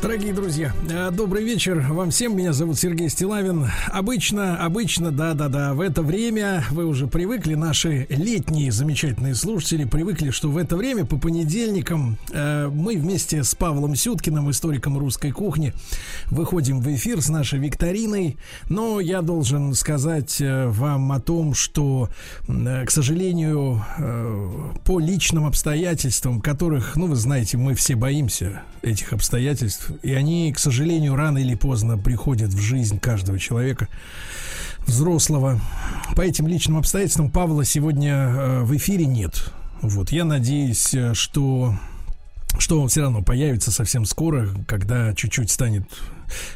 Дорогие друзья, э, добрый вечер вам всем. Меня зовут Сергей Стилавин. Обычно, обычно, да-да-да, в это время вы уже привыкли, наши летние замечательные слушатели привыкли, что в это время по понедельникам э, мы вместе с Павлом Сюткиным, историком русской кухни, выходим в эфир с нашей викториной. Но я должен сказать э, вам о том, что, э, к сожалению, э, по личным обстоятельствам, которых, ну, вы знаете, мы все боимся этих обстоятельств, и они, к сожалению, рано или поздно приходят в жизнь каждого человека взрослого. По этим личным обстоятельствам Павла сегодня э, в эфире нет. Вот, я надеюсь, э, что что он все равно появится совсем скоро, когда чуть-чуть станет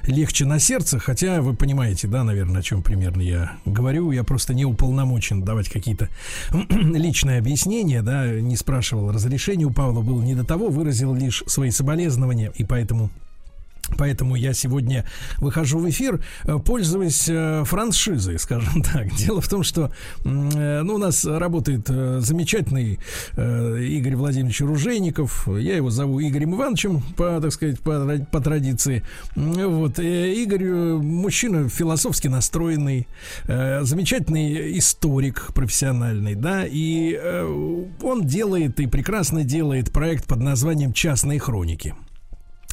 легче на сердце, хотя вы понимаете, да, наверное, о чем примерно я говорю, я просто не уполномочен давать какие-то личные объяснения, да, не спрашивал разрешения. У Павла, был не до того, выразил лишь свои соболезнования, и поэтому Поэтому я сегодня выхожу в эфир, э, пользуясь э, франшизой, скажем так. Дело в том, что э, ну, у нас работает замечательный Игорь Владимирович Ружейников. Я его зову Игорем Ивановичем, по, так сказать, по, по традиции. Вот. Игорь мужчина философски настроенный, замечательный историк профессиональный, да, и он делает и прекрасно делает проект под названием «Частные хроники».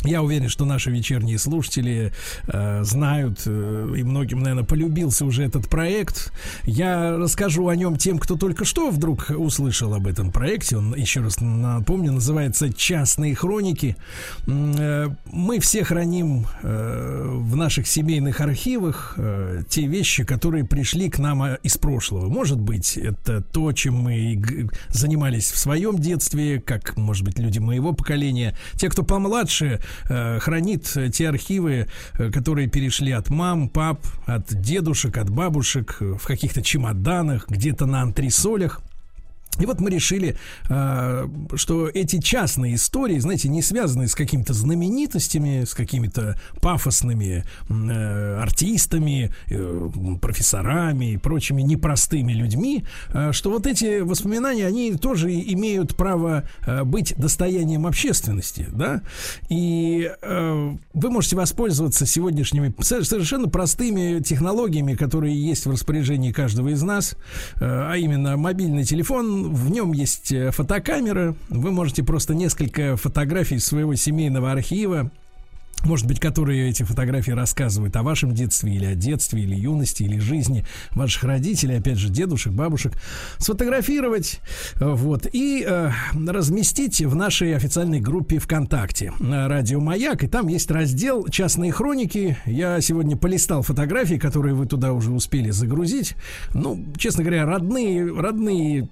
Я уверен, что наши вечерние слушатели э, знают, э, и многим, наверное, полюбился уже этот проект. Я расскажу о нем тем, кто только что вдруг услышал об этом проекте. Он, еще раз напомню, называется «Частные хроники». Э, мы все храним э, в наших семейных архивах э, те вещи, которые пришли к нам э, из прошлого. Может быть, это то, чем мы занимались в своем детстве, как, может быть, люди моего поколения. Те, кто помладше, Э, хранит те архивы, э, которые перешли от мам, пап, от дедушек, от бабушек э, в каких-то чемоданах, где-то на антресолях. И вот мы решили, а, что эти частные истории, знаете, не связанные с какими-то знаменитостями, с какими-то пафосными э, артистами, э, профессорами и прочими непростыми людьми, что вот эти воспоминания, они тоже имеют право э, быть достоянием общественности, да, и вы можете воспользоваться сегодняшними совершенно простыми технологиями, которые есть в распоряжении каждого из нас, а именно мобильный телефон, в нем есть э, фотокамера. Вы можете просто несколько фотографий своего семейного архива может быть, которые эти фотографии рассказывают о вашем детстве или о детстве, или юности, или жизни ваших родителей, опять же, дедушек, бабушек, сфотографировать, вот, и э, разместить в нашей официальной группе ВКонтакте «Радио Маяк», и там есть раздел «Частные хроники». Я сегодня полистал фотографии, которые вы туда уже успели загрузить. Ну, честно говоря, родные, родные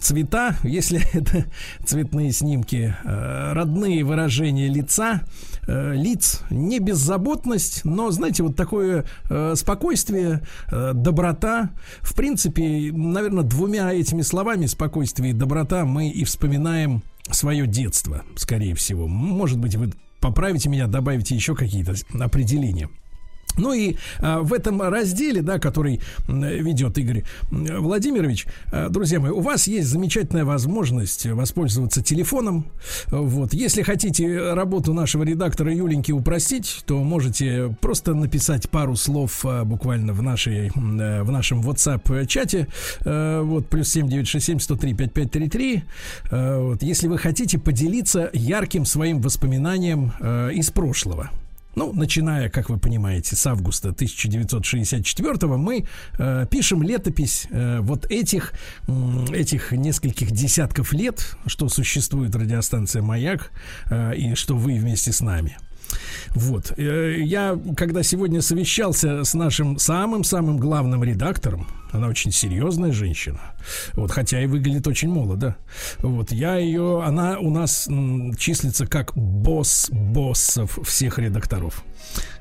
цвета, если это цветные снимки, э, родные выражения лица, э, лиц, не беззаботность, но, знаете, вот такое э, спокойствие, э, доброта. В принципе, наверное, двумя этими словами спокойствие и доброта мы и вспоминаем свое детство, скорее всего. Может быть, вы поправите меня, добавите еще какие-то определения. Ну и а, в этом разделе, да, который ведет Игорь Владимирович, а, друзья мои, у вас есть замечательная возможность воспользоваться телефоном. Вот, если хотите работу нашего редактора Юленьки упростить, то можете просто написать пару слов а, буквально в нашей в нашем WhatsApp чате. А, вот плюс 7967 103 5533. А, вот, если вы хотите поделиться ярким своим воспоминанием из прошлого. Ну, начиная, как вы понимаете, с августа 1964 мы э, пишем летопись э, вот этих, э, этих нескольких десятков лет, что существует радиостанция «Маяк» э, и что вы вместе с нами. Вот. Э, я, когда сегодня совещался с нашим самым-самым главным редактором, она очень серьезная женщина, вот, хотя и выглядит очень молодо. Вот, я ее, она у нас числится как босс боссов всех редакторов.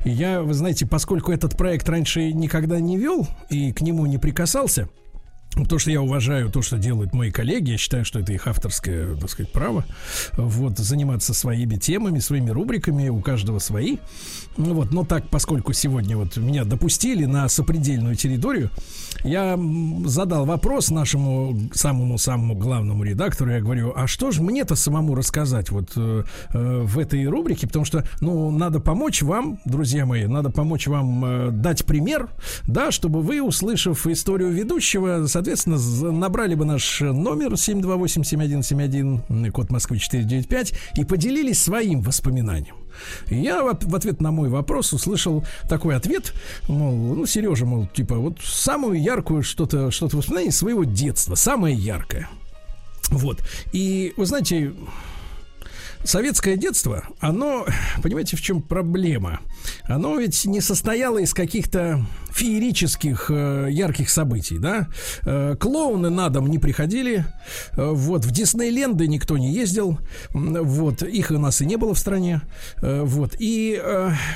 И я, вы знаете, поскольку этот проект раньше никогда не вел и к нему не прикасался, то, что я уважаю то, что делают мои коллеги, я считаю, что это их авторское, так сказать, право, вот, заниматься своими темами, своими рубриками, у каждого свои. Ну вот, но так, поскольку сегодня вот меня допустили на сопредельную территорию, я задал вопрос нашему самому-самому главному редактору, я говорю, а что же мне-то самому рассказать вот э, э, в этой рубрике, потому что, ну, надо помочь вам, друзья мои, надо помочь вам э, дать пример, да, чтобы вы, услышав историю ведущего, соответственно, набрали бы наш номер 728-7171, код Москвы 495, и поделились своим воспоминанием. Я в ответ на мой вопрос услышал такой ответ, мол, ну, Сережа, мол, типа, вот самую яркую что-то, что-то воспоминание своего детства, самое яркое. Вот. И, вы знаете, советское детство, оно, понимаете, в чем проблема? Оно ведь не состояло из каких-то феерических э, ярких событий, да. Э, клоуны на дом не приходили, э, вот, в Диснейленды никто не ездил, вот, их у нас и не было в стране, вот, и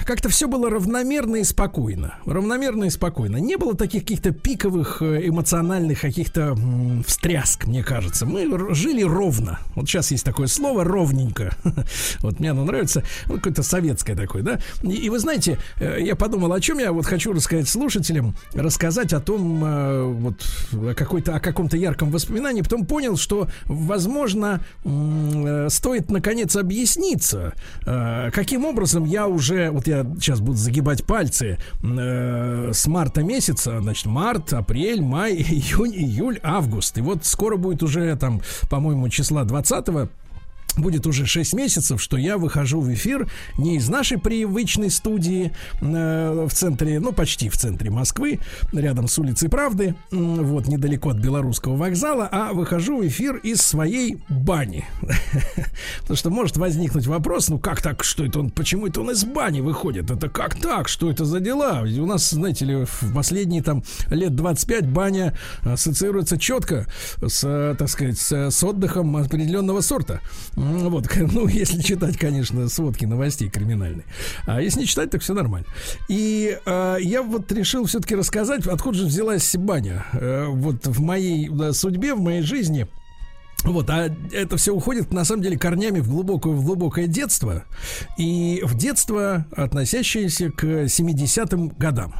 как-то все было равномерно и спокойно, равномерно и спокойно. Не было таких каких-то пиковых эмоциональных каких-то э, встряск, мне кажется. Мы жили ровно. Вот сейчас есть такое слово ровненько. Вот мне оно нравится, ну, какое-то советское такое, да. И, и вы знаете, я подумал, о чем я вот хочу рассказать слушателям слушателям рассказать о том, э, вот, о, какой-то, о каком-то ярком воспоминании. Потом понял, что, возможно, э, стоит, наконец, объясниться, э, каким образом я уже, вот я сейчас буду загибать пальцы, с марта месяца, значит, март, апрель, май, июнь, июль, август. И вот скоро будет уже, там, по-моему, числа 20 будет уже 6 месяцев, что я выхожу в эфир не из нашей привычной студии э, в центре, ну почти в центре Москвы, рядом с улицей Правды, э, вот недалеко от Белорусского вокзала, а выхожу в эфир из своей бани. Потому что может возникнуть вопрос, ну как так, что это он, почему это он из бани выходит? Это как так, что это за дела? У нас, знаете ли, в последние там лет 25 баня ассоциируется четко с, так сказать, с отдыхом определенного сорта. Вот, ну, если читать, конечно, сводки новостей криминальные. А если не читать, так все нормально. И э, я вот решил все-таки рассказать, откуда же взялась баня. Э, вот в моей да, судьбе, в моей жизни. Вот, а это все уходит, на самом деле, корнями в глубокое, в глубокое детство. И в детство, относящееся к 70-м годам.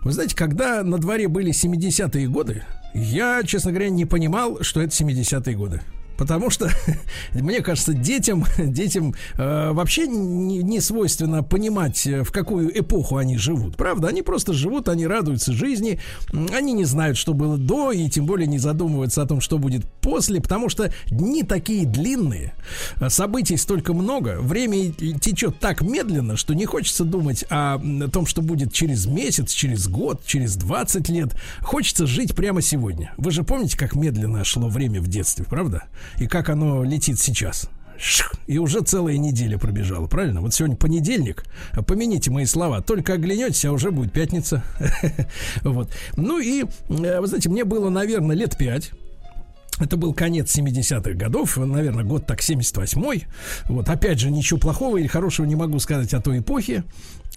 Вы знаете, когда на дворе были 70-е годы, я, честно говоря, не понимал, что это 70-е годы. Потому что, мне кажется, детям, детям э, вообще не, не свойственно понимать, э, в какую эпоху они живут. Правда, они просто живут, они радуются жизни, они не знают, что было до, и тем более не задумываются о том, что будет после, потому что дни такие длинные, э, событий столько много, время течет так медленно, что не хочется думать о том, что будет через месяц, через год, через 20 лет. Хочется жить прямо сегодня. Вы же помните, как медленно шло время в детстве, правда? И как оно летит сейчас. И уже целая неделя пробежала, правильно? Вот сегодня понедельник. Помяните мои слова. Только оглянетесь, а уже будет пятница. Вот. Ну и, э, вы знаете, мне было, наверное, лет пять. Это был конец 70-х годов, наверное, год так 78-й. Вот, опять же, ничего плохого или хорошего не могу сказать о той эпохе.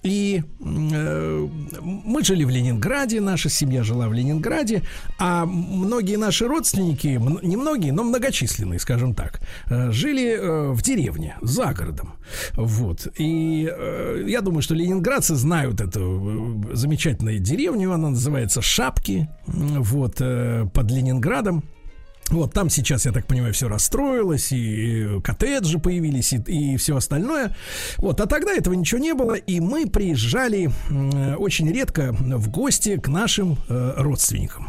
И э, мы жили в Ленинграде, наша семья жила в Ленинграде, а многие наши родственники, не многие, но многочисленные, скажем так, э, жили э, в деревне, за городом. Вот. И э, я думаю, что ленинградцы знают эту э, замечательную деревню, она называется Шапки, вот, э, под Ленинградом. Вот там сейчас, я так понимаю, все расстроилось, и коттеджи появились, и, и все остальное. Вот, а тогда этого ничего не было, и мы приезжали э, очень редко в гости к нашим э, родственникам.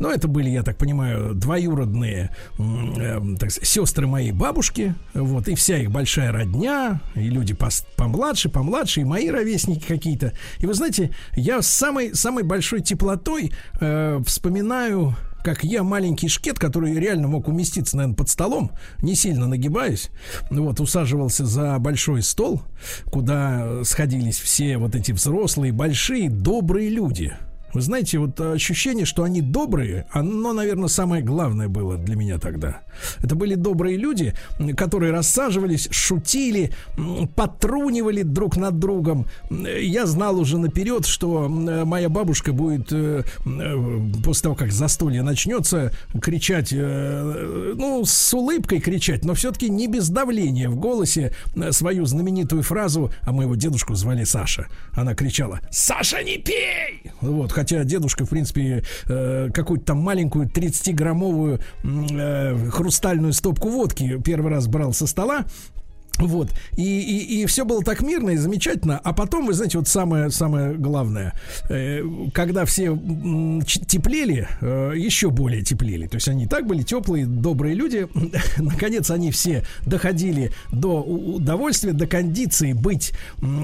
Но это были, я так понимаю, двоюродные э, сестры моей бабушки, вот, и вся их большая родня, и люди пос, помладше, помладше, и мои ровесники какие-то. И вы знаете, я с самой, самой большой теплотой э, вспоминаю как я маленький шкет, который реально мог уместиться, наверное, под столом, не сильно нагибаясь, вот, усаживался за большой стол, куда сходились все вот эти взрослые, большие, добрые люди – вы знаете, вот ощущение, что они добрые, оно, наверное, самое главное было для меня тогда. Это были добрые люди, которые рассаживались, шутили, потрунивали друг над другом. Я знал уже наперед, что моя бабушка будет э, э, после того, как застолье начнется, кричать, э, ну, с улыбкой кричать, но все-таки не без давления в голосе свою знаменитую фразу, а моего дедушку звали Саша. Она кричала «Саша, не пей!» Вот, хотя дедушка, в принципе, э, какую-то там маленькую 30-граммовую э, хрустальную стопку водки первый раз брал со стола, вот. И, и, и все было так мирно и замечательно. А потом, вы знаете, вот самое, самое главное, э, когда все теплели, э, еще более теплели. То есть они так были теплые, добрые люди. Наконец они все доходили до удовольствия, до кондиции быть,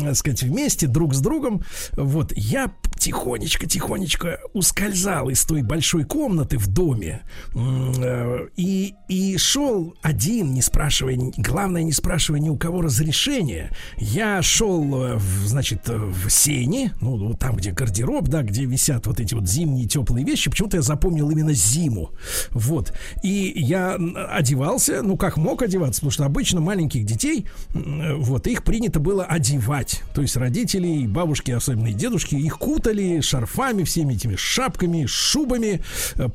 так сказать, вместе друг с другом. Вот. Я тихонечко, тихонечко ускользал из той большой комнаты в доме э, и, и шел один, не спрашивая, главное, не спрашивая ни у кого разрешения. Я шел, э, значит, в сене, ну, там, где гардероб, да, где висят вот эти вот зимние теплые вещи. Почему-то я запомнил именно зиму. Вот. И я одевался, ну, как мог одеваться, потому что обычно маленьких детей, вот, их принято было одевать. То есть родители, бабушки, особенно и дедушки, их кутали шарфами, всеми этими шапками, шубами, э,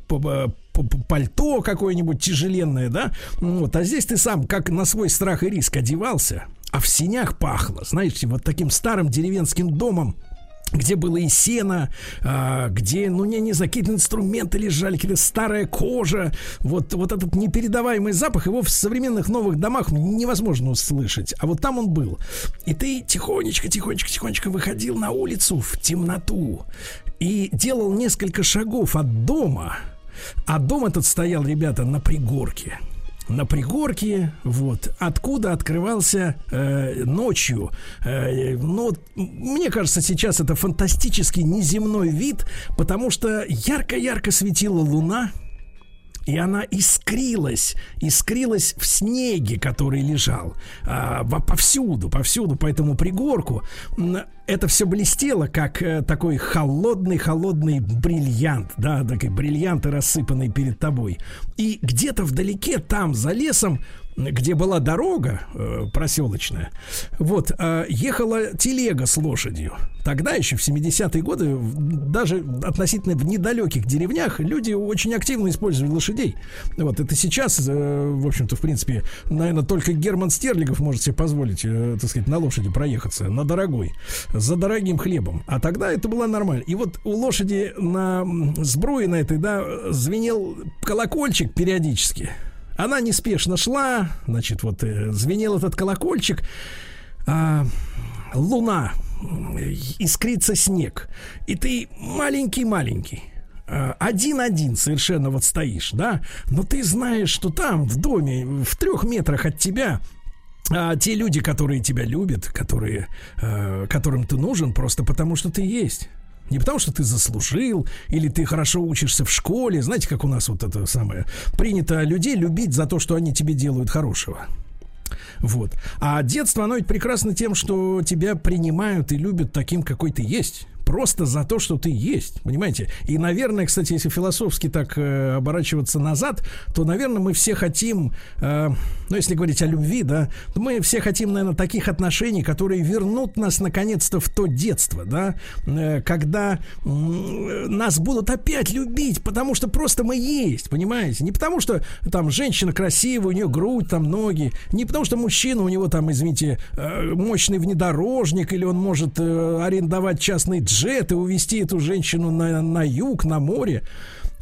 пальто какое-нибудь тяжеленное, да? Вот, а здесь ты сам как на свой страх и риск одевался, а в синях пахло, знаете, вот таким старым деревенским домом, где было и сено, а, где, ну, не, не знаю, какие-то инструменты лежали, какая-то старая кожа. Вот, вот этот непередаваемый запах, его в современных новых домах невозможно услышать. А вот там он был. И ты тихонечко, тихонечко, тихонечко выходил на улицу в темноту и делал несколько шагов от дома – а дом этот стоял, ребята, на пригорке на пригорке, вот, откуда открывался э, ночью. Э, но мне кажется, сейчас это фантастический неземной вид, потому что ярко-ярко светила луна, и она искрилась, искрилась в снеге, который лежал а, повсюду, повсюду по этому пригорку. Это все блестело, как э, такой холодный-холодный бриллиант, да, такие бриллианты, рассыпанные перед тобой. И где-то вдалеке, там, за лесом, где была дорога э, проселочная, вот, э, ехала телега с лошадью. Тогда еще в 70-е годы, даже относительно в недалеких деревнях, люди очень активно использовали лошадей. Вот это сейчас, э, в общем-то, в принципе, наверное, только Герман Стерлигов может себе позволить, э, так сказать, на лошади проехаться, на дорогой, за дорогим хлебом. А тогда это было нормально. И вот у лошади на сбруе на этой, да, звенел колокольчик периодически. Она неспешно шла, значит, вот э, звенел этот колокольчик. А, луна искрится снег. И ты маленький-маленький. А, один-один совершенно вот стоишь, да? Но ты знаешь, что там, в доме, в трех метрах от тебя а те люди, которые тебя любят, которые, э, которым ты нужен просто потому, что ты есть. Не потому, что ты заслужил, или ты хорошо учишься в школе. Знаете, как у нас вот это самое принято людей любить за то, что они тебе делают хорошего. Вот. А детство, оно ведь прекрасно тем, что тебя принимают и любят таким, какой ты есть просто за то, что ты есть, понимаете? И, наверное, кстати, если философски так э, оборачиваться назад, то, наверное, мы все хотим, э, ну, если говорить о любви, да, мы все хотим, наверное, таких отношений, которые вернут нас, наконец-то, в то детство, да, э, когда э, нас будут опять любить, потому что просто мы есть, понимаете? Не потому что там женщина красивая, у нее грудь, там ноги, не потому что мужчина, у него там, извините, э, мощный внедорожник, или он может э, арендовать частный джет, джет и увезти эту женщину на, на юг, на море.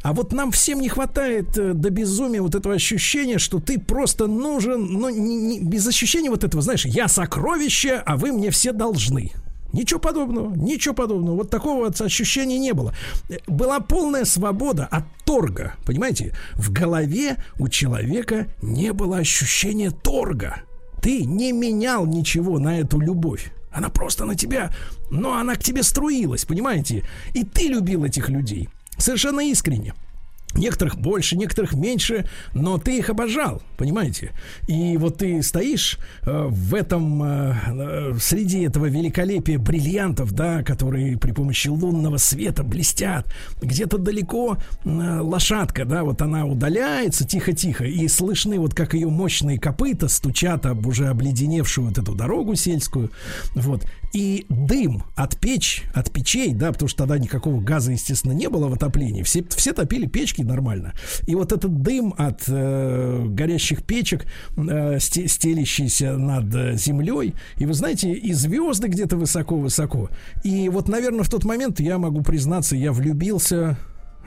А вот нам всем не хватает э, до безумия вот этого ощущения, что ты просто нужен, ну, не, не, без ощущения вот этого, знаешь, я сокровище, а вы мне все должны. Ничего подобного, ничего подобного. Вот такого вот ощущения не было. Была полная свобода от торга. Понимаете? В голове у человека не было ощущения торга. Ты не менял ничего на эту любовь. Она просто на тебя, но она к тебе струилась, понимаете? И ты любил этих людей. Совершенно искренне. Некоторых больше, некоторых меньше, но ты их обожал, понимаете? И вот ты стоишь э, в этом, э, э, среди этого великолепия бриллиантов, да, которые при помощи лунного света блестят. Где-то далеко э, лошадка, да, вот она удаляется тихо-тихо, и слышны вот как ее мощные копыта стучат об уже обледеневшую вот эту дорогу сельскую. Вот и дым от печь, от печей, да, потому что тогда никакого газа, естественно, не было в отоплении. Все, все топили печки нормально. И вот этот дым от э, горящих печек, э, стелящийся над э, землей, и вы знаете, и звезды где-то высоко-высоко. И вот, наверное, в тот момент я могу признаться, я влюбился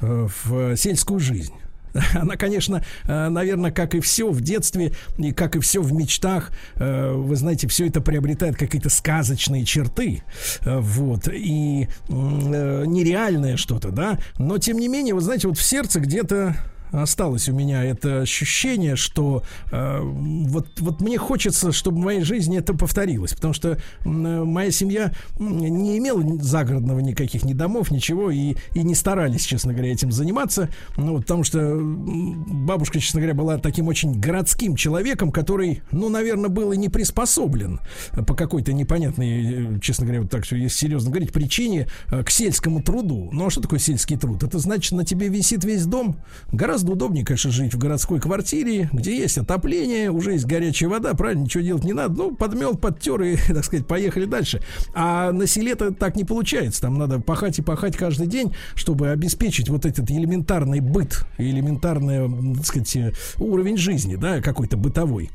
э, в сельскую жизнь. Она, конечно, э, наверное, как и все в детстве, и как и все в мечтах, э, вы знаете, все это приобретает какие-то сказочные черты, э, вот, и нереальное что-то, да, но тем не менее, вы знаете, вот в сердце где-то осталось у меня это ощущение, что э, вот, вот мне хочется, чтобы в моей жизни это повторилось, потому что э, моя семья не имела загородного никаких ни домов, ничего, и, и не старались, честно говоря, этим заниматься, ну, потому что бабушка, честно говоря, была таким очень городским человеком, который, ну, наверное, был и не приспособлен по какой-то непонятной, э, честно говоря, вот так все, если серьезно говорить, причине э, к сельскому труду. Ну, а что такое сельский труд? Это значит, на тебе висит весь дом, гораздо гораздо удобнее, конечно, жить в городской квартире, где есть отопление, уже есть горячая вода, правильно, ничего делать не надо. Ну, подмел, подтер и, так сказать, поехали дальше. А на селе-то так не получается. Там надо пахать и пахать каждый день, чтобы обеспечить вот этот элементарный быт, элементарный, так сказать, уровень жизни, да, какой-то бытовой.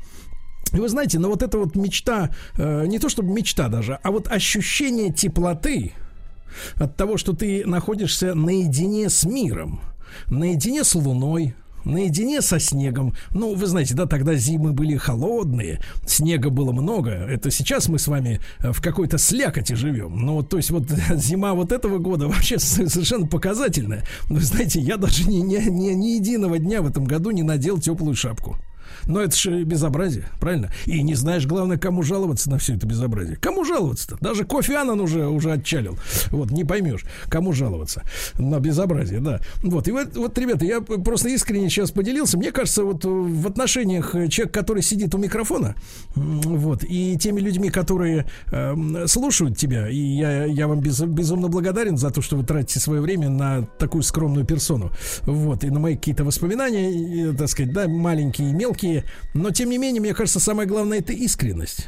И вы знаете, но вот эта вот мечта, э, не то чтобы мечта даже, а вот ощущение теплоты от того, что ты находишься наедине с миром – наедине с Луной, наедине со снегом. Ну, вы знаете, да, тогда зимы были холодные, снега было много. Это сейчас мы с вами э, в какой-то слякоти живем. Ну, то есть вот зима вот этого года вообще совершенно показательная. Вы знаете, я даже ни, ни, ни, ни единого дня в этом году не надел теплую шапку. Но это же безобразие, правильно? И не знаешь, главное, кому жаловаться на все это безобразие. Кому жаловаться-то? Даже Кофе Аннан уже, уже отчалил. Вот, не поймешь, кому жаловаться на безобразие, да. Вот, и вот, вот, ребята, я просто искренне сейчас поделился. Мне кажется, вот в отношениях человек, который сидит у микрофона, вот, и теми людьми, которые э, слушают тебя, и я, я вам без, безумно благодарен за то, что вы тратите свое время на такую скромную персону, вот, и на мои какие-то воспоминания, и, так сказать, да, маленькие и мелкие, но тем не менее, мне кажется, самое главное это искренность.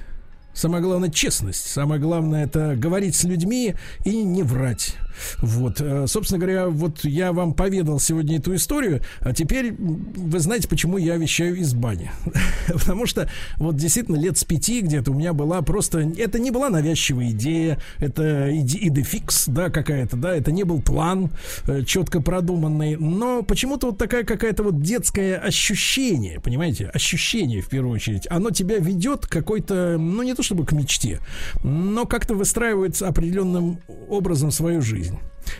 Самое главное честность. Самое главное это говорить с людьми и не врать. Вот, э, собственно говоря, вот я вам поведал сегодня эту историю, а теперь вы знаете, почему я вещаю из бани. Потому что вот действительно лет с пяти где-то у меня была просто, это не была навязчивая идея, это идефикс, да, какая-то, да, это не был план э, четко продуманный, но почему-то вот такая какая-то вот детское ощущение, понимаете, ощущение в первую очередь, оно тебя ведет какой-то, ну не то чтобы к мечте, но как-то выстраивается определенным образом свою жизнь жизнь.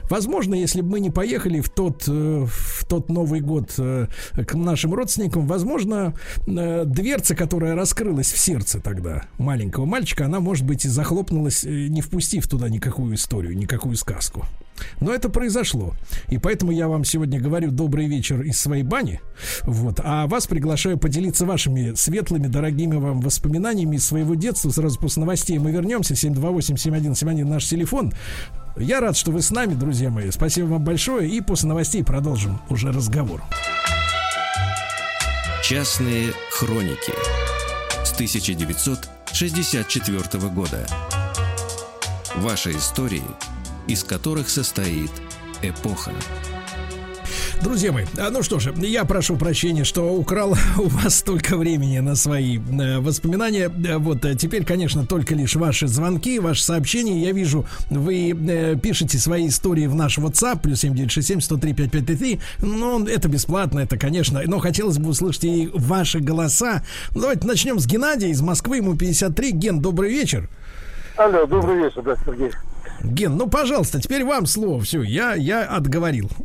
Возможно, если бы мы не поехали в тот, э, в тот Новый год э, к нашим родственникам, возможно, э, дверца, которая раскрылась в сердце тогда маленького мальчика, она, может быть, и захлопнулась, не впустив туда никакую историю, никакую сказку. Но это произошло. И поэтому я вам сегодня говорю добрый вечер из своей бани. Вот. А вас приглашаю поделиться вашими светлыми, дорогими вам воспоминаниями из своего детства. Сразу после новостей мы вернемся. 728-7171 наш телефон. Я рад, что вы с нами, друзья мои. Спасибо вам большое. И после новостей продолжим уже разговор. Частные хроники с 1964 года. Ваши истории, из которых состоит эпоха. Друзья мои, а, ну что же, я прошу прощения, что украл у вас столько времени на свои э, воспоминания. Э, вот э, теперь, конечно, только лишь ваши звонки, ваши сообщения. Я вижу, вы пишете свои истории в наш WhatsApp, плюс 7967 103 5533. Ну, это бесплатно, это, конечно. Но хотелось бы услышать и ваши голоса. Давайте начнем с Геннадия из Москвы, ему 53. Ген, добрый вечер. Алло, добрый вечер, да, Сергей. Ген, ну, пожалуйста, теперь вам слово. Все, я, я отговорил.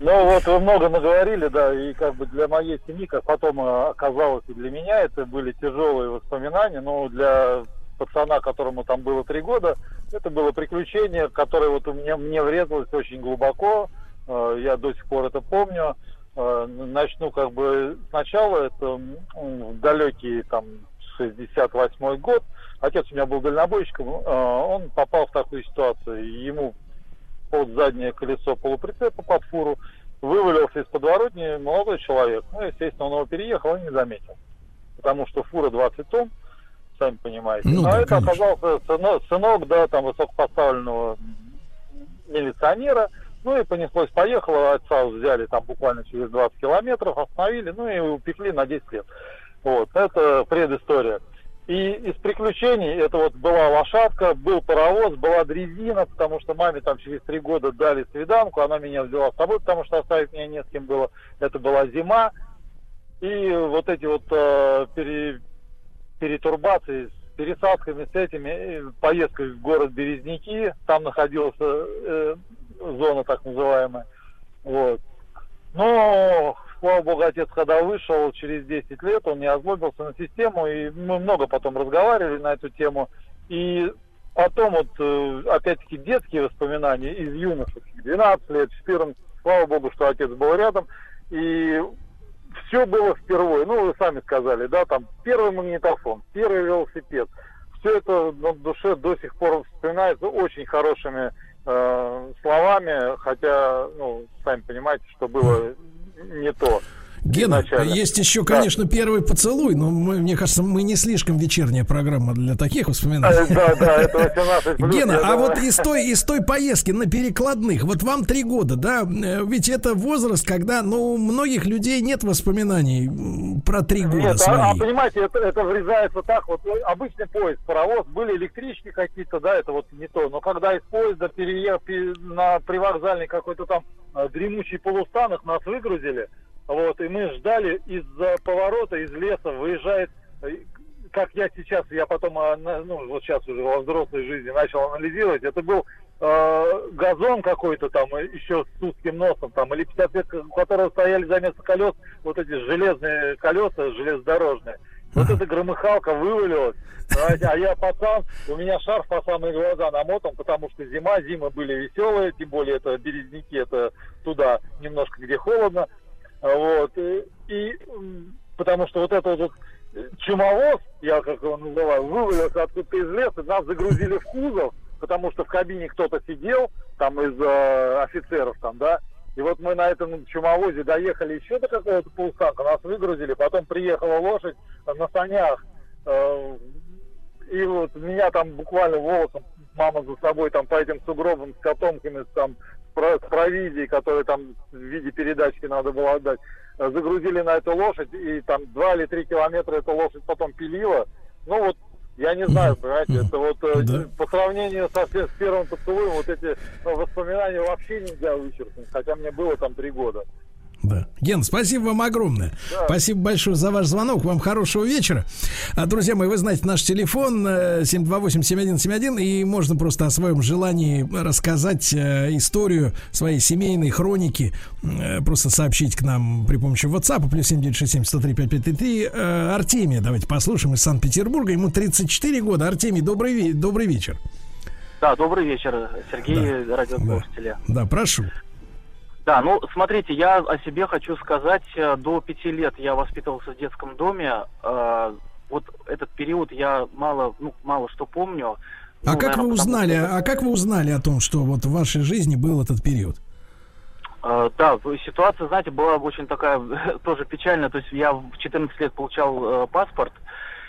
Ну, вот вы много наговорили, да, и как бы для моей семьи, как потом э, оказалось и для меня, это были тяжелые воспоминания, но для пацана, которому там было три года, это было приключение, которое вот у меня мне врезалось очень глубоко, э, я до сих пор это помню. Э, начну как бы сначала, это далекий там 68 год. Отец у меня был дальнобойщиком, э, он попал в такую ситуацию. Ему под заднее колесо полуприцепа под фуру вывалился из подворотни молодой человек. Ну, естественно, он его переехал и не заметил. Потому что фура 20 тонн, сами понимаете. Ну, а да, это конечно. оказался сынок, сынок, да, там высокопоставленного милиционера. Ну и понеслось, поехало, отца взяли там буквально через 20 километров, остановили, ну и упекли на 10 лет. Вот, это предыстория. И из приключений, это вот была лошадка, был паровоз, была дрезина, потому что маме там через три года дали свиданку, она меня взяла с собой, потому что оставить меня не с кем было. Это была зима. И вот эти вот э, пере, перетурбации с пересадками, с этими, поездкой в город Березники, там находилась э, зона так называемая. Вот. Но слава богу, отец когда вышел через 10 лет, он не озлобился на систему, и мы много потом разговаривали на эту тему. И потом вот, э, опять-таки, детские воспоминания из юношеских, 12 лет, 14, слава богу, что отец был рядом, и все было впервые. Ну, вы сами сказали, да, там первый магнитофон, первый велосипед. Все это на душе до сих пор вспоминается очень хорошими э, словами, хотя, ну, сами понимаете, что было не то. Гена, изначально. есть еще, конечно, да. первый поцелуй, но мы, мне кажется, мы не слишком вечерняя программа для таких воспоминаний. Да, да, это 18 плюс, Гена, а вот из той, из той поездки на перекладных, вот вам три года, да, э, ведь это возраст, когда, ну, у многих людей нет воспоминаний про три года нет, свои. А, а понимаете, это, это врезается так, вот ну, обычный поезд, паровоз, были электрички какие-то, да, это вот не то, но когда из поезда переехал на привокзальный какой-то там э, дремучий полустан, их нас выгрузили, вот, и мы ждали из-за поворота, из леса выезжает, э, как я сейчас, я потом, а, ну, вот сейчас уже во взрослой жизни начал анализировать, это был э, газон какой-то там, э, еще с узким носом, там, или 55, у которого стояли за место колес вот эти железные колеса, железнодорожные. Вот эта громыхалка вывалилась, а я пацан, у меня шарф по самые глаза намотан, потому что зима, зимы были веселые, тем более это березники, это туда немножко где холодно. Вот. И, и потому что вот этот вот чумовоз, я как его называю, вывалился откуда-то из леса, нас загрузили в кузов, потому что в кабине кто-то сидел, там из э, офицеров там, да, и вот мы на этом чумовозе доехали еще до какого-то полустанка, нас выгрузили, потом приехала лошадь на санях, э, и вот меня там буквально волосом мама за собой там по этим сугробам с котомками, там с провизией, которую там в виде передачки надо было отдать, э, загрузили на эту лошадь, и там два или три километра эта лошадь потом пилила. Ну вот, я не знаю, понимаете, это вот э, да. по сравнению со, с первым поцелуем, вот эти ну, воспоминания вообще нельзя вычеркнуть, хотя мне было там три года. Да. Ген, спасибо вам огромное. Да. Спасибо большое за ваш звонок. Вам хорошего вечера. А, друзья мои, вы знаете наш телефон 728-7171, э, и можно просто о своем желании рассказать э, историю своей семейной хроники. Э, просто сообщить к нам при помощи WhatsApp плюс 7967 э, Артемия, давайте послушаем из Санкт-Петербурга. Ему 34 года. Артемий, добрый, добрый вечер. Да, добрый вечер, Сергей, да. радиослушатели. Да. да, прошу. Да, ну смотрите, я о себе хочу сказать. Э, до пяти лет я воспитывался в детском доме. Э, вот этот период я мало, ну, мало что помню. А ну, как наверное, вы узнали? Что... А как вы узнали о том, что вот в вашей жизни был этот период? Uh, да, ситуация, знаете, была очень такая тоже печальная. То есть я в 14 лет получал паспорт,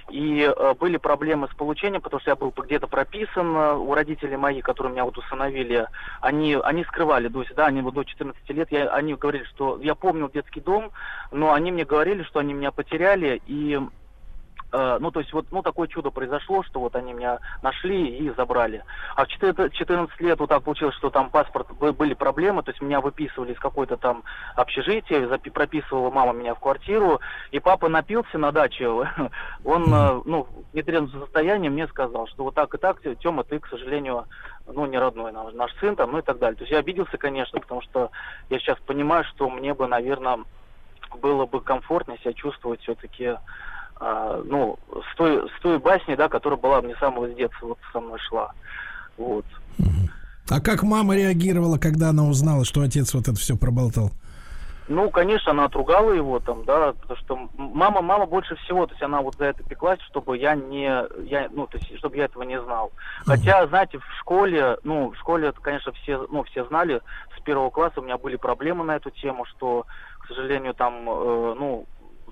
и э, были проблемы с получением, потому что я был где-то прописан э, у родителей моих, которые меня вот усыновили. Они, они скрывали, то есть, да, они вот до 14 лет, я, они говорили, что я помнил детский дом, но они мне говорили, что они меня потеряли, и Э, ну, то есть вот ну, такое чудо произошло, что вот они меня нашли и забрали. А в 14 лет вот так получилось, что там паспорт, были проблемы, то есть меня выписывали из какой-то там общежития, прописывала мама меня в квартиру, и папа напился на даче, он, э, ну, в нетрезвом состоянии мне сказал, что вот так и так, Тёма, ты, к сожалению, ну, не родной наш, наш сын там, ну и так далее. То есть я обиделся, конечно, потому что я сейчас понимаю, что мне бы, наверное, было бы комфортнее себя чувствовать все-таки а, ну, с той, с той басни, да, которая была мне с самого детства вот со мной шла. Вот. А как мама реагировала, когда она узнала, что отец вот это все проболтал? Ну, конечно, она отругала его там, да, потому что мама, мама больше всего, то есть она вот за это пеклась, чтобы я не, я, ну, то есть, чтобы я этого не знал. Хотя, знаете, в школе, ну, в школе, это, конечно, все, ну, все знали, с первого класса у меня были проблемы на эту тему, что, к сожалению, там, э, ну,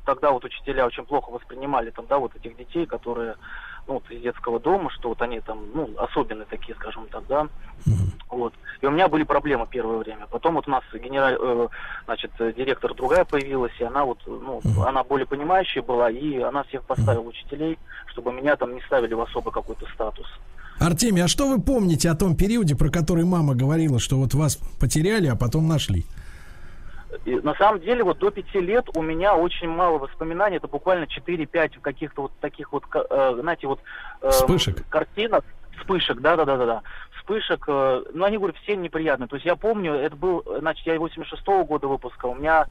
тогда вот учителя очень плохо воспринимали там, да, вот этих детей, которые ну, вот из детского дома, что вот они там, ну, особенные такие, скажем так, да. Mm-hmm. Вот. И у меня были проблемы первое время. Потом вот у нас генераль, э, значит, директор другая появилась, и она вот, ну, mm-hmm. она более понимающая была, и она всех поставила учителей, чтобы меня там не ставили в особый какой-то статус. Артемий, а что вы помните о том периоде, про который мама говорила, что вот вас потеряли, а потом нашли? И на самом деле вот до пяти лет у меня очень мало воспоминаний, это буквально 4-5 каких-то вот таких вот, э, знаете, вот э, вспышек. картинок, вспышек, да-да-да-да, вспышек, э, ну они, говорю, все неприятные. То есть я помню, это был, значит, я 86-го года выпуска, у меня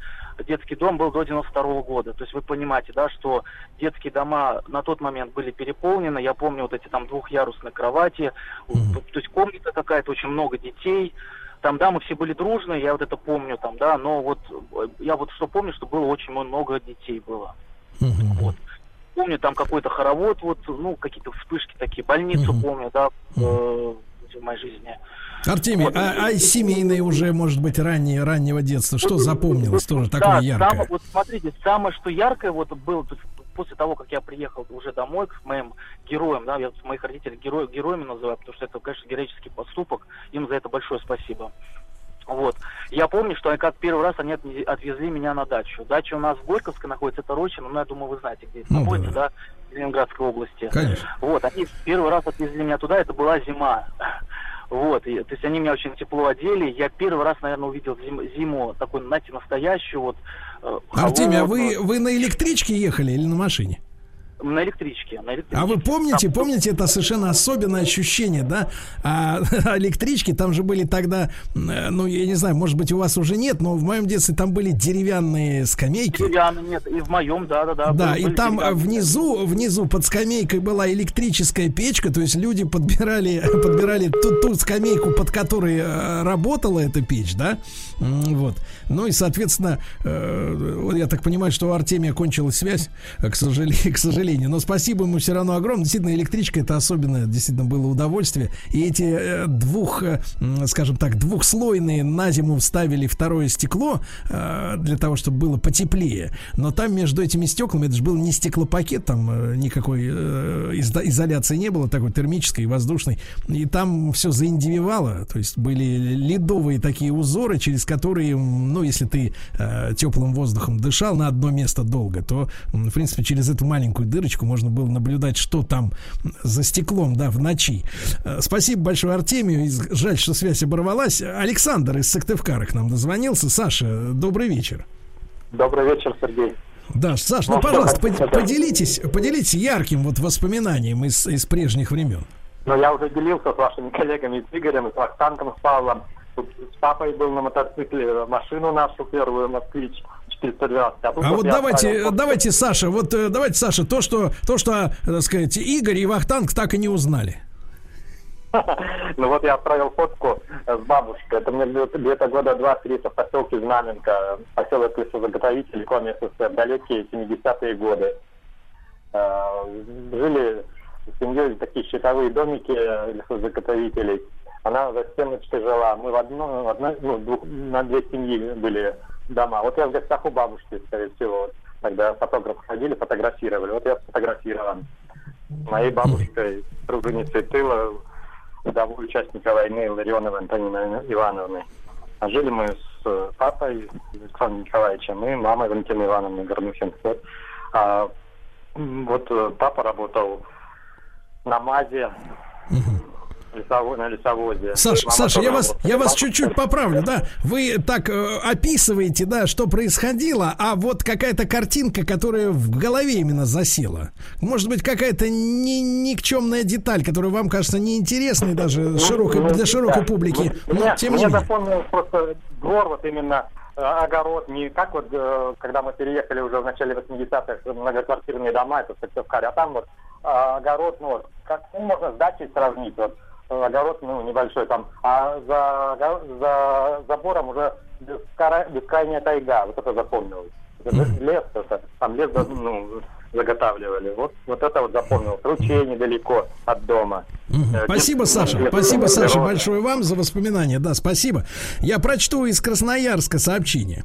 детский дом был до 92-го года. То есть вы понимаете, да, что детские дома на тот момент были переполнены. Я помню вот эти там двухъярусные кровати, mm-hmm. то есть комната какая-то, очень много детей. Там, да, мы все были дружные, я вот это помню, там, да, но вот э, я вот что помню, что было очень много детей было. Uh-huh. Вот. Помню там какой-то хоровод, вот, ну, какие-то вспышки такие, больницу uh-huh. помню, да, uh-huh. э, в моей жизни. Артемий, вот. а, а семейные уже, может быть, ранние, раннего детства, что вот, запомнилось тоже да, такое яркое? Самое, вот смотрите, самое, что яркое вот было, после того, как я приехал уже домой к моим героям, да, я моих родителей герои, героями называю, потому что это, конечно, героический поступок, им за это большое спасибо. Вот. Я помню, что как первый раз они отвезли меня на дачу. Дача у нас в Горьковске находится, это Рощино, ну, я думаю, вы знаете, где это ну, находится, да. да, в Ленинградской области. Конечно. Вот, они первый раз отвезли меня туда, это была зима. Вот, и, то есть они меня очень тепло одели. Я первый раз, наверное, увидел зим, зиму такой, знаете, настоящую вот. Артемий, а вы, вы на электричке ехали или на машине? На электричке, на электричке. А вы помните, там... помните это совершенно особенное ощущение, да? А, электрички там же были тогда, э, ну, я не знаю, может быть, у вас уже нет, но в моем детстве там были деревянные скамейки. Деревянные, нет, и в моем, да, да, да. Да, были, и там внизу, внизу под скамейкой была электрическая печка, то есть люди подбирали, подбирали ту, ту скамейку, под которой э, работала эта печь, да? Вот. Ну и, соответственно, э, я так понимаю, что у Артемия кончилась связь, к сожалению, к сожалению сожалению. Но спасибо ему все равно огромное. Действительно, электричка это особенное, действительно было удовольствие. И эти э, двух, э, скажем так, двухслойные на зиму вставили второе стекло э, для того, чтобы было потеплее. Но там между этими стеклами, это же был не стеклопакет, там никакой изо- изоляции не было, такой термической, воздушной. И там все заиндививало. То есть были ледовые такие узоры, через которые, ну, если ты теплым воздухом дышал на одно место долго, то, в принципе, через эту маленькую дыру дырочку, можно было наблюдать, что там за стеклом, да, в ночи. Э, спасибо большое Артемию. Жаль, что связь оборвалась. Александр из Сыктывкара к нам дозвонился. Саша, добрый вечер. Добрый вечер, Сергей. Да, Саш, ну, ну пожалуйста, под, поделитесь, поделитесь ярким вот воспоминанием из, из прежних времен. Ну, я уже делился с вашими коллегами, с Игорем, с Вахтангом, с Павлом. С папой был на мотоцикле, машину нашу первую, москвич. 412. А, а вот давайте, отправил... давайте, Саша, вот э, давайте, Саша, то, что, то, что, так сказать, Игорь и Вахтанг так и не узнали. Ну вот я отправил фотку с бабушкой. Это мне где-то года два-три в поселке Знаменка, поселок лесозаготовитель, икон СССР, далекие 70-е годы. Э, жили с семьей такие щитовые домики лесозаготовителей. Она за стеночкой жила. Мы в одной, в одной ну, двух, на две семьи были дома. Вот я в гостях у бабушки, скорее всего, тогда фотографы ходили, фотографировали. Вот я сфотографирован. Моей бабушкой, труженицей тыла, вдову участника войны Ларионовой Антонины Ивановны. А жили мы с папой Александром Николаевичем и мамой Валентиной Ивановной Горнухин. А, вот э, папа работал на МАЗе, лесово, на лесовозе. Саша, Саша, я вас, я вас чуть-чуть поправлю, да? Вы так э, описываете, да, что происходило, а вот какая-то картинка, которая в голове именно засела. Может быть, какая-то ни, никчемная деталь, которая вам кажется неинтересной даже ну, широкой, ну, для широкой да. публики. Ну, но, мне, тем мне запомнил просто двор, вот именно э, огород, не как вот, э, когда мы переехали уже в начале 80-х, многоквартирные дома, это в Сыктывкаре, а там вот э, огород, ну вот, как ну, можно с дачей сравнить, вот огород, ну, небольшой там, а за, за забором уже бескрайняя тайга, вот это запомнилось. Mm-hmm. Лес, это, там лес ну, заготавливали. Вот, вот это вот запомнилось. Ручей недалеко от дома. Угу. Спасибо, Саша. Спасибо, Саша, большое вам за воспоминания. Да, спасибо. Я прочту из Красноярска сообщение.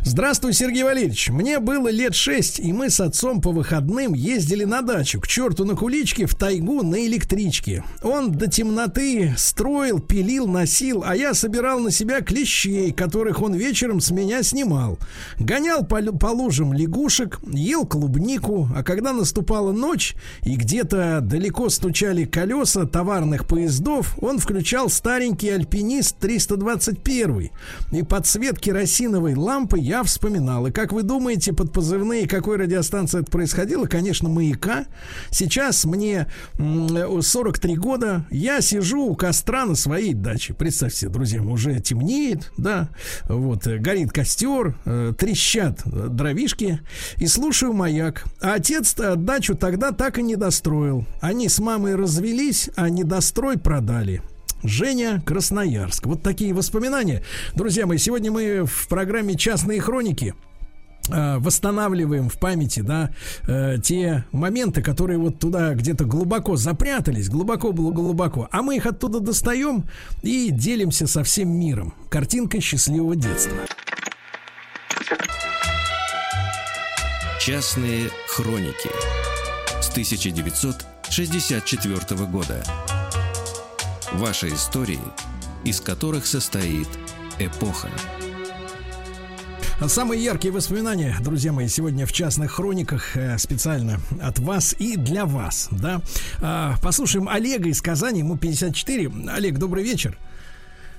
Здравствуй, Сергей Валерьевич. Мне было лет шесть, и мы с отцом по выходным ездили на дачу к черту на куличке в тайгу на электричке. Он до темноты строил, пилил, носил, а я собирал на себя клещей, которых он вечером с меня снимал. Гонял по, по лужам лягушек, ел клубнику, а когда наступала ночь и где-то далеко стучали колеса, товарных поездов он включал старенький альпинист 321 и под свет керосиновой лампы я вспоминал. И как вы думаете, под позывные какой радиостанции это происходило? Конечно, маяка. Сейчас мне 43 года, я сижу у костра на своей даче. Представьте, друзья, уже темнеет, да, вот, горит костер, э, трещат дровишки и слушаю маяк. А отец дачу тогда так и не достроил. Они с мамой развелись, а недострой продали. Женя Красноярск. Вот такие воспоминания. Друзья мои, сегодня мы в программе «Частные хроники» э, восстанавливаем в памяти, да, э, те моменты, которые вот туда где-то глубоко запрятались, глубоко было глубоко, а мы их оттуда достаем и делимся со всем миром. Картинка счастливого детства. Частные хроники с 1900 1964 года. Ваши истории, из которых состоит эпоха. Самые яркие воспоминания, друзья мои, сегодня в частных хрониках э, специально от вас и для вас, да. А, послушаем Олега из Казани, ему 54. Олег, добрый вечер.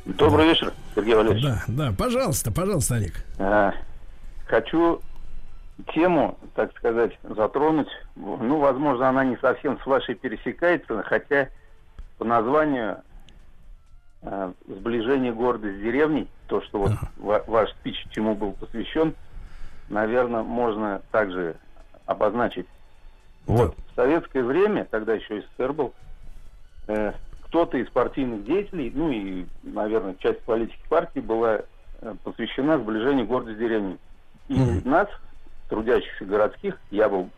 Добрый вечер, Сергей Валерьевич. Да, да, пожалуйста, пожалуйста, Олег. А, хочу тему, так сказать, затронуть. Ну, возможно, она не совсем с вашей пересекается, хотя по названию э, сближение города с деревней, то, что вот ва- ваш спич чему был посвящен, наверное, можно также обозначить. Вот. В советское время, тогда еще СССР был, э, кто-то из партийных деятелей, ну и, наверное, часть политики партии была э, посвящена сближению города с деревней. И mm-hmm. нас трудящихся городских. Я был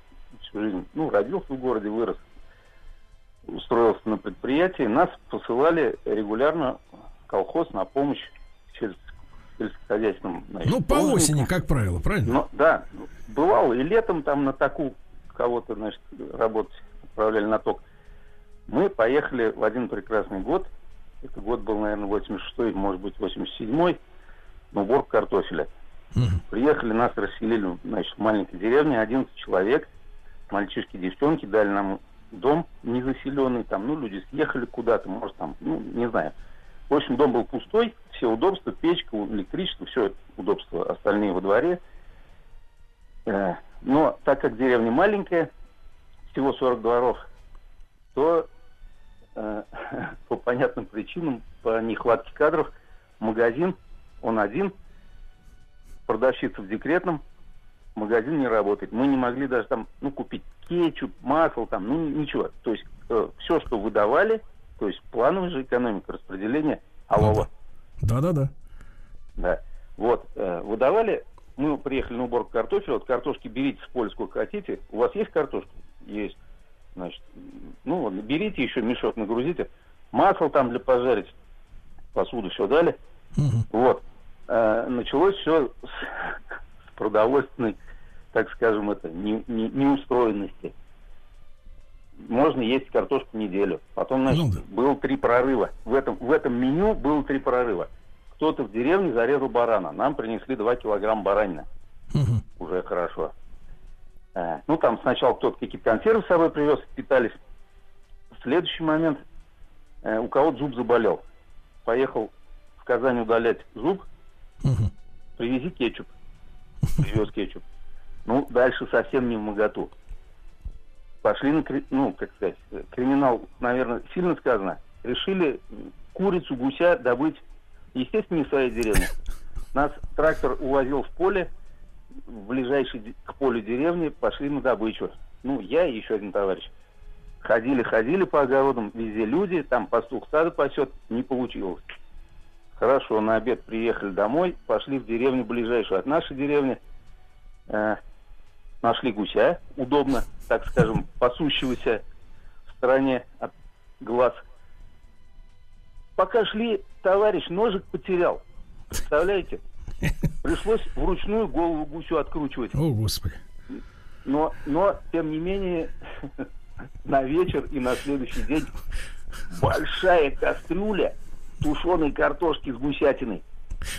всю жизнь, ну, родился в городе, вырос, устроился на предприятии. Нас посылали регулярно колхоз на помощь через сельскохозяйственным... Значит, ну, по осени, как правило, правильно? Ну, да. Бывало и летом там на таку кого-то, значит, работать отправляли на ток. Мы поехали в один прекрасный год. Это год был, наверное, 86-й, может быть, 87-й, на уборку картофеля. Угу. Приехали, нас расселили значит, в маленькой деревне, 11 человек, мальчишки, девчонки, дали нам дом незаселенный, там, ну, люди съехали куда-то, может, там, ну, не знаю. В общем, дом был пустой, все удобства, печка, электричество, все удобства, остальные во дворе. Э, но так как деревня маленькая, всего 40 дворов, то э, по понятным причинам, по нехватке кадров, магазин, он один – продавщица в декретном, магазин не работает. Мы не могли даже там, ну, купить кетчуп, масло, там, ну, ничего. То есть э, все, что выдавали, то есть плановая же экономика, распределение, алло. Да-да-да. Да. Вот, э, выдавали, мы приехали на уборку картофеля, вот картошки берите с поля сколько хотите. У вас есть картошка? Есть. Значит, ну, вот, берите еще мешок, нагрузите. Масло там для пожарить, посуду все дали. Угу. Вот э, началось все с, с продовольственной, так скажем, это, не, не, неустроенности. Можно есть картошку неделю. Потом, значит, ну, да. было три прорыва. В этом, в этом меню было три прорыва. Кто-то в деревне зарезал барана. Нам принесли 2 килограмма баранина. Угу. Уже хорошо. Э, ну, там сначала кто-то какие-то консервы с собой привез, питались. Следующий момент э, у кого-то зуб заболел. Поехал в Казань удалять зуб, Угу. Привези кетчуп. Привез кетчуп. Ну, дальше совсем не в моготу. Пошли на, ну, как сказать, криминал, наверное, сильно сказано. Решили курицу, гуся добыть, естественно, не в своей деревне. Нас трактор увозил в поле, в ближайшей к полю деревни, пошли на добычу. Ну, я и еще один товарищ. Ходили, ходили по огородам, везде люди, там пастух стадо пасет, не получилось. Хорошо, на обед приехали домой, пошли в деревню ближайшую от нашей деревни. Э, нашли гуся, удобно, так скажем, пасущегося в стороне от глаз. Пока шли, товарищ ножик потерял. Представляете? Пришлось вручную голову гусю откручивать. О, Господи. Но, но, тем не менее, на вечер и на следующий день большая кастрюля тушеной картошки с гусятиной.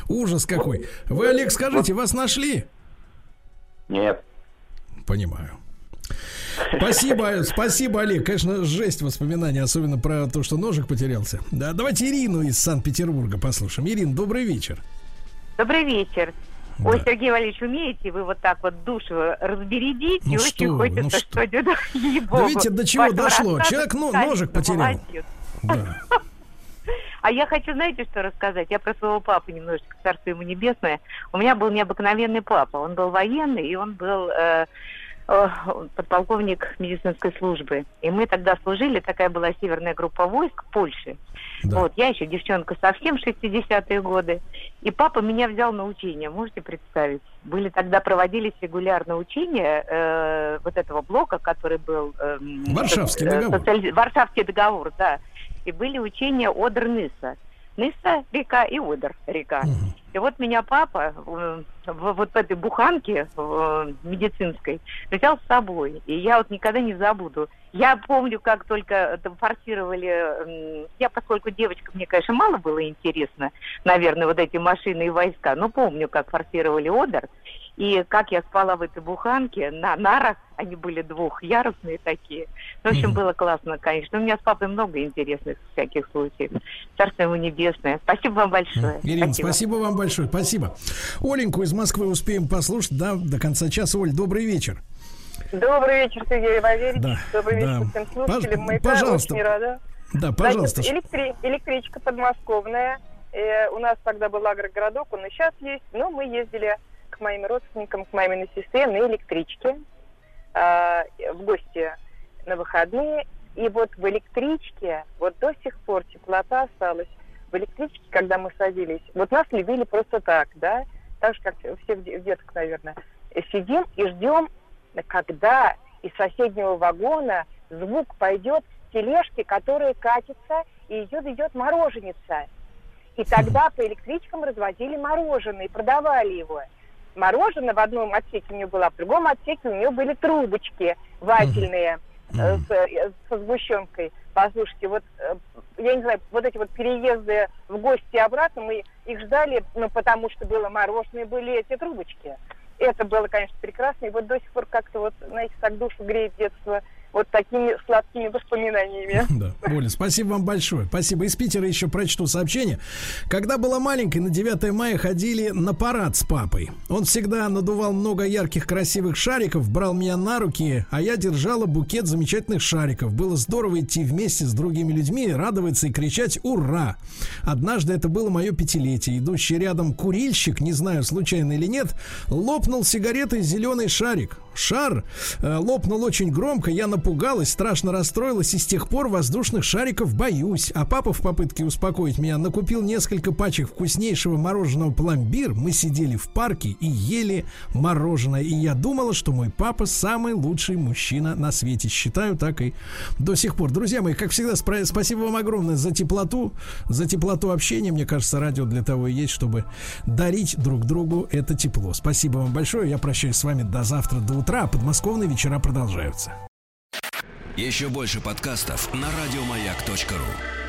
Ужас какой. Вы, Олег, скажите, вас нашли? Нет. Понимаю. Спасибо, спасибо, Олег. Конечно, жесть воспоминаний, особенно про то, что ножик потерялся. Да, давайте Ирину из Санкт-Петербурга послушаем. Ирин, добрый вечер. Добрый вечер. Да. Ой, Сергей Валерьевич, умеете вы вот так вот душу разбередить? Ну и что очень вы, хочется ну что? что-нибудь, да, видите, до чего дошло. Человек ну, ножик потерял. молодец. Да. А я хочу, знаете, что рассказать? Я про своего папу немножечко, царство ему небесное. У меня был необыкновенный папа. Он был военный, и он был э, э, подполковник медицинской службы. И мы тогда служили, такая была северная группа войск Польши. Да. Вот, я еще девчонка совсем 60-е годы. И папа меня взял на учения, можете представить? Были тогда проводились регулярно учения э, вот этого блока, который был... эм, Варшавский э, договор. социали- Варшавский договор, да. И были учения Одер-Ныса. Ныса река и Одер река. И вот меня папа э, в, вот в этой буханке э, медицинской взял с собой. И я вот никогда не забуду. Я помню, как только это форсировали... Я, поскольку девочка, мне, конечно, мало было интересно, наверное, вот эти машины и войска, но помню, как форсировали Одер. И как я спала в этой буханке на нарах, они были двухъярусные такие. В общем, было классно, конечно. У меня с папой много интересных всяких случаев. Царство ему небесное. Спасибо вам большое. Ирина, спасибо вам большое, спасибо. Оленьку из Москвы успеем послушать, да, до конца часа. Оль, добрый вечер. Добрый вечер, Сергей Валерьевич. Да, Добрый да. вечер всем слушателям. Пож- Мы пожалуйста. очень рада. Да, пожалуйста. Значит, электри- электричка подмосковная. Э, у нас тогда был агрогородок, он и сейчас есть. Но мы ездили моим родственникам, к маминой сестре на электричке э, в гости на выходные. И вот в электричке, вот до сих пор теплота осталась. В электричке, когда мы садились, вот нас любили просто так, да, так же, как всех де- деток, наверное. Сидим и ждем, когда из соседнего вагона звук пойдет тележки, которая катится, и ее ведет мороженица. И тогда по электричкам развозили мороженое и продавали его. Мороженое в одном отсеке у нее было, а в другом отсеке у нее были трубочки вафельные с, э, со сгущенкой. Послушайте, вот э, я не знаю, вот эти вот переезды в гости и обратно, мы их ждали, ну, потому что было мороженое, были эти трубочки. Это было, конечно, прекрасно. И вот до сих пор как-то вот, знаете, так душу греет детство вот такими сладкими воспоминаниями. Да, Оля, спасибо вам большое. Спасибо. Из Питера еще прочту сообщение. Когда была маленькой, на 9 мая ходили на парад с папой. Он всегда надувал много ярких красивых шариков, брал меня на руки, а я держала букет замечательных шариков. Было здорово идти вместе с другими людьми, радоваться и кричать «Ура!». Однажды это было мое пятилетие. Идущий рядом курильщик, не знаю, случайно или нет, лопнул сигаретой зеленый шарик. Шар э, лопнул очень громко, я напугалась, страшно расстроилась и с тех пор воздушных шариков боюсь. А папа в попытке успокоить меня накупил несколько пачек вкуснейшего мороженого пломбир. Мы сидели в парке и ели мороженое. И я думала, что мой папа самый лучший мужчина на свете. Считаю так и до сих пор. Друзья мои, как всегда, спасибо вам огромное за теплоту, за теплоту общения. Мне кажется, радио для того и есть, чтобы дарить друг другу это тепло. Спасибо вам большое. Я прощаюсь с вами до завтра, до утра. А подмосковные вечера продолжаются. Еще больше подкастов на радиомаяк.ру.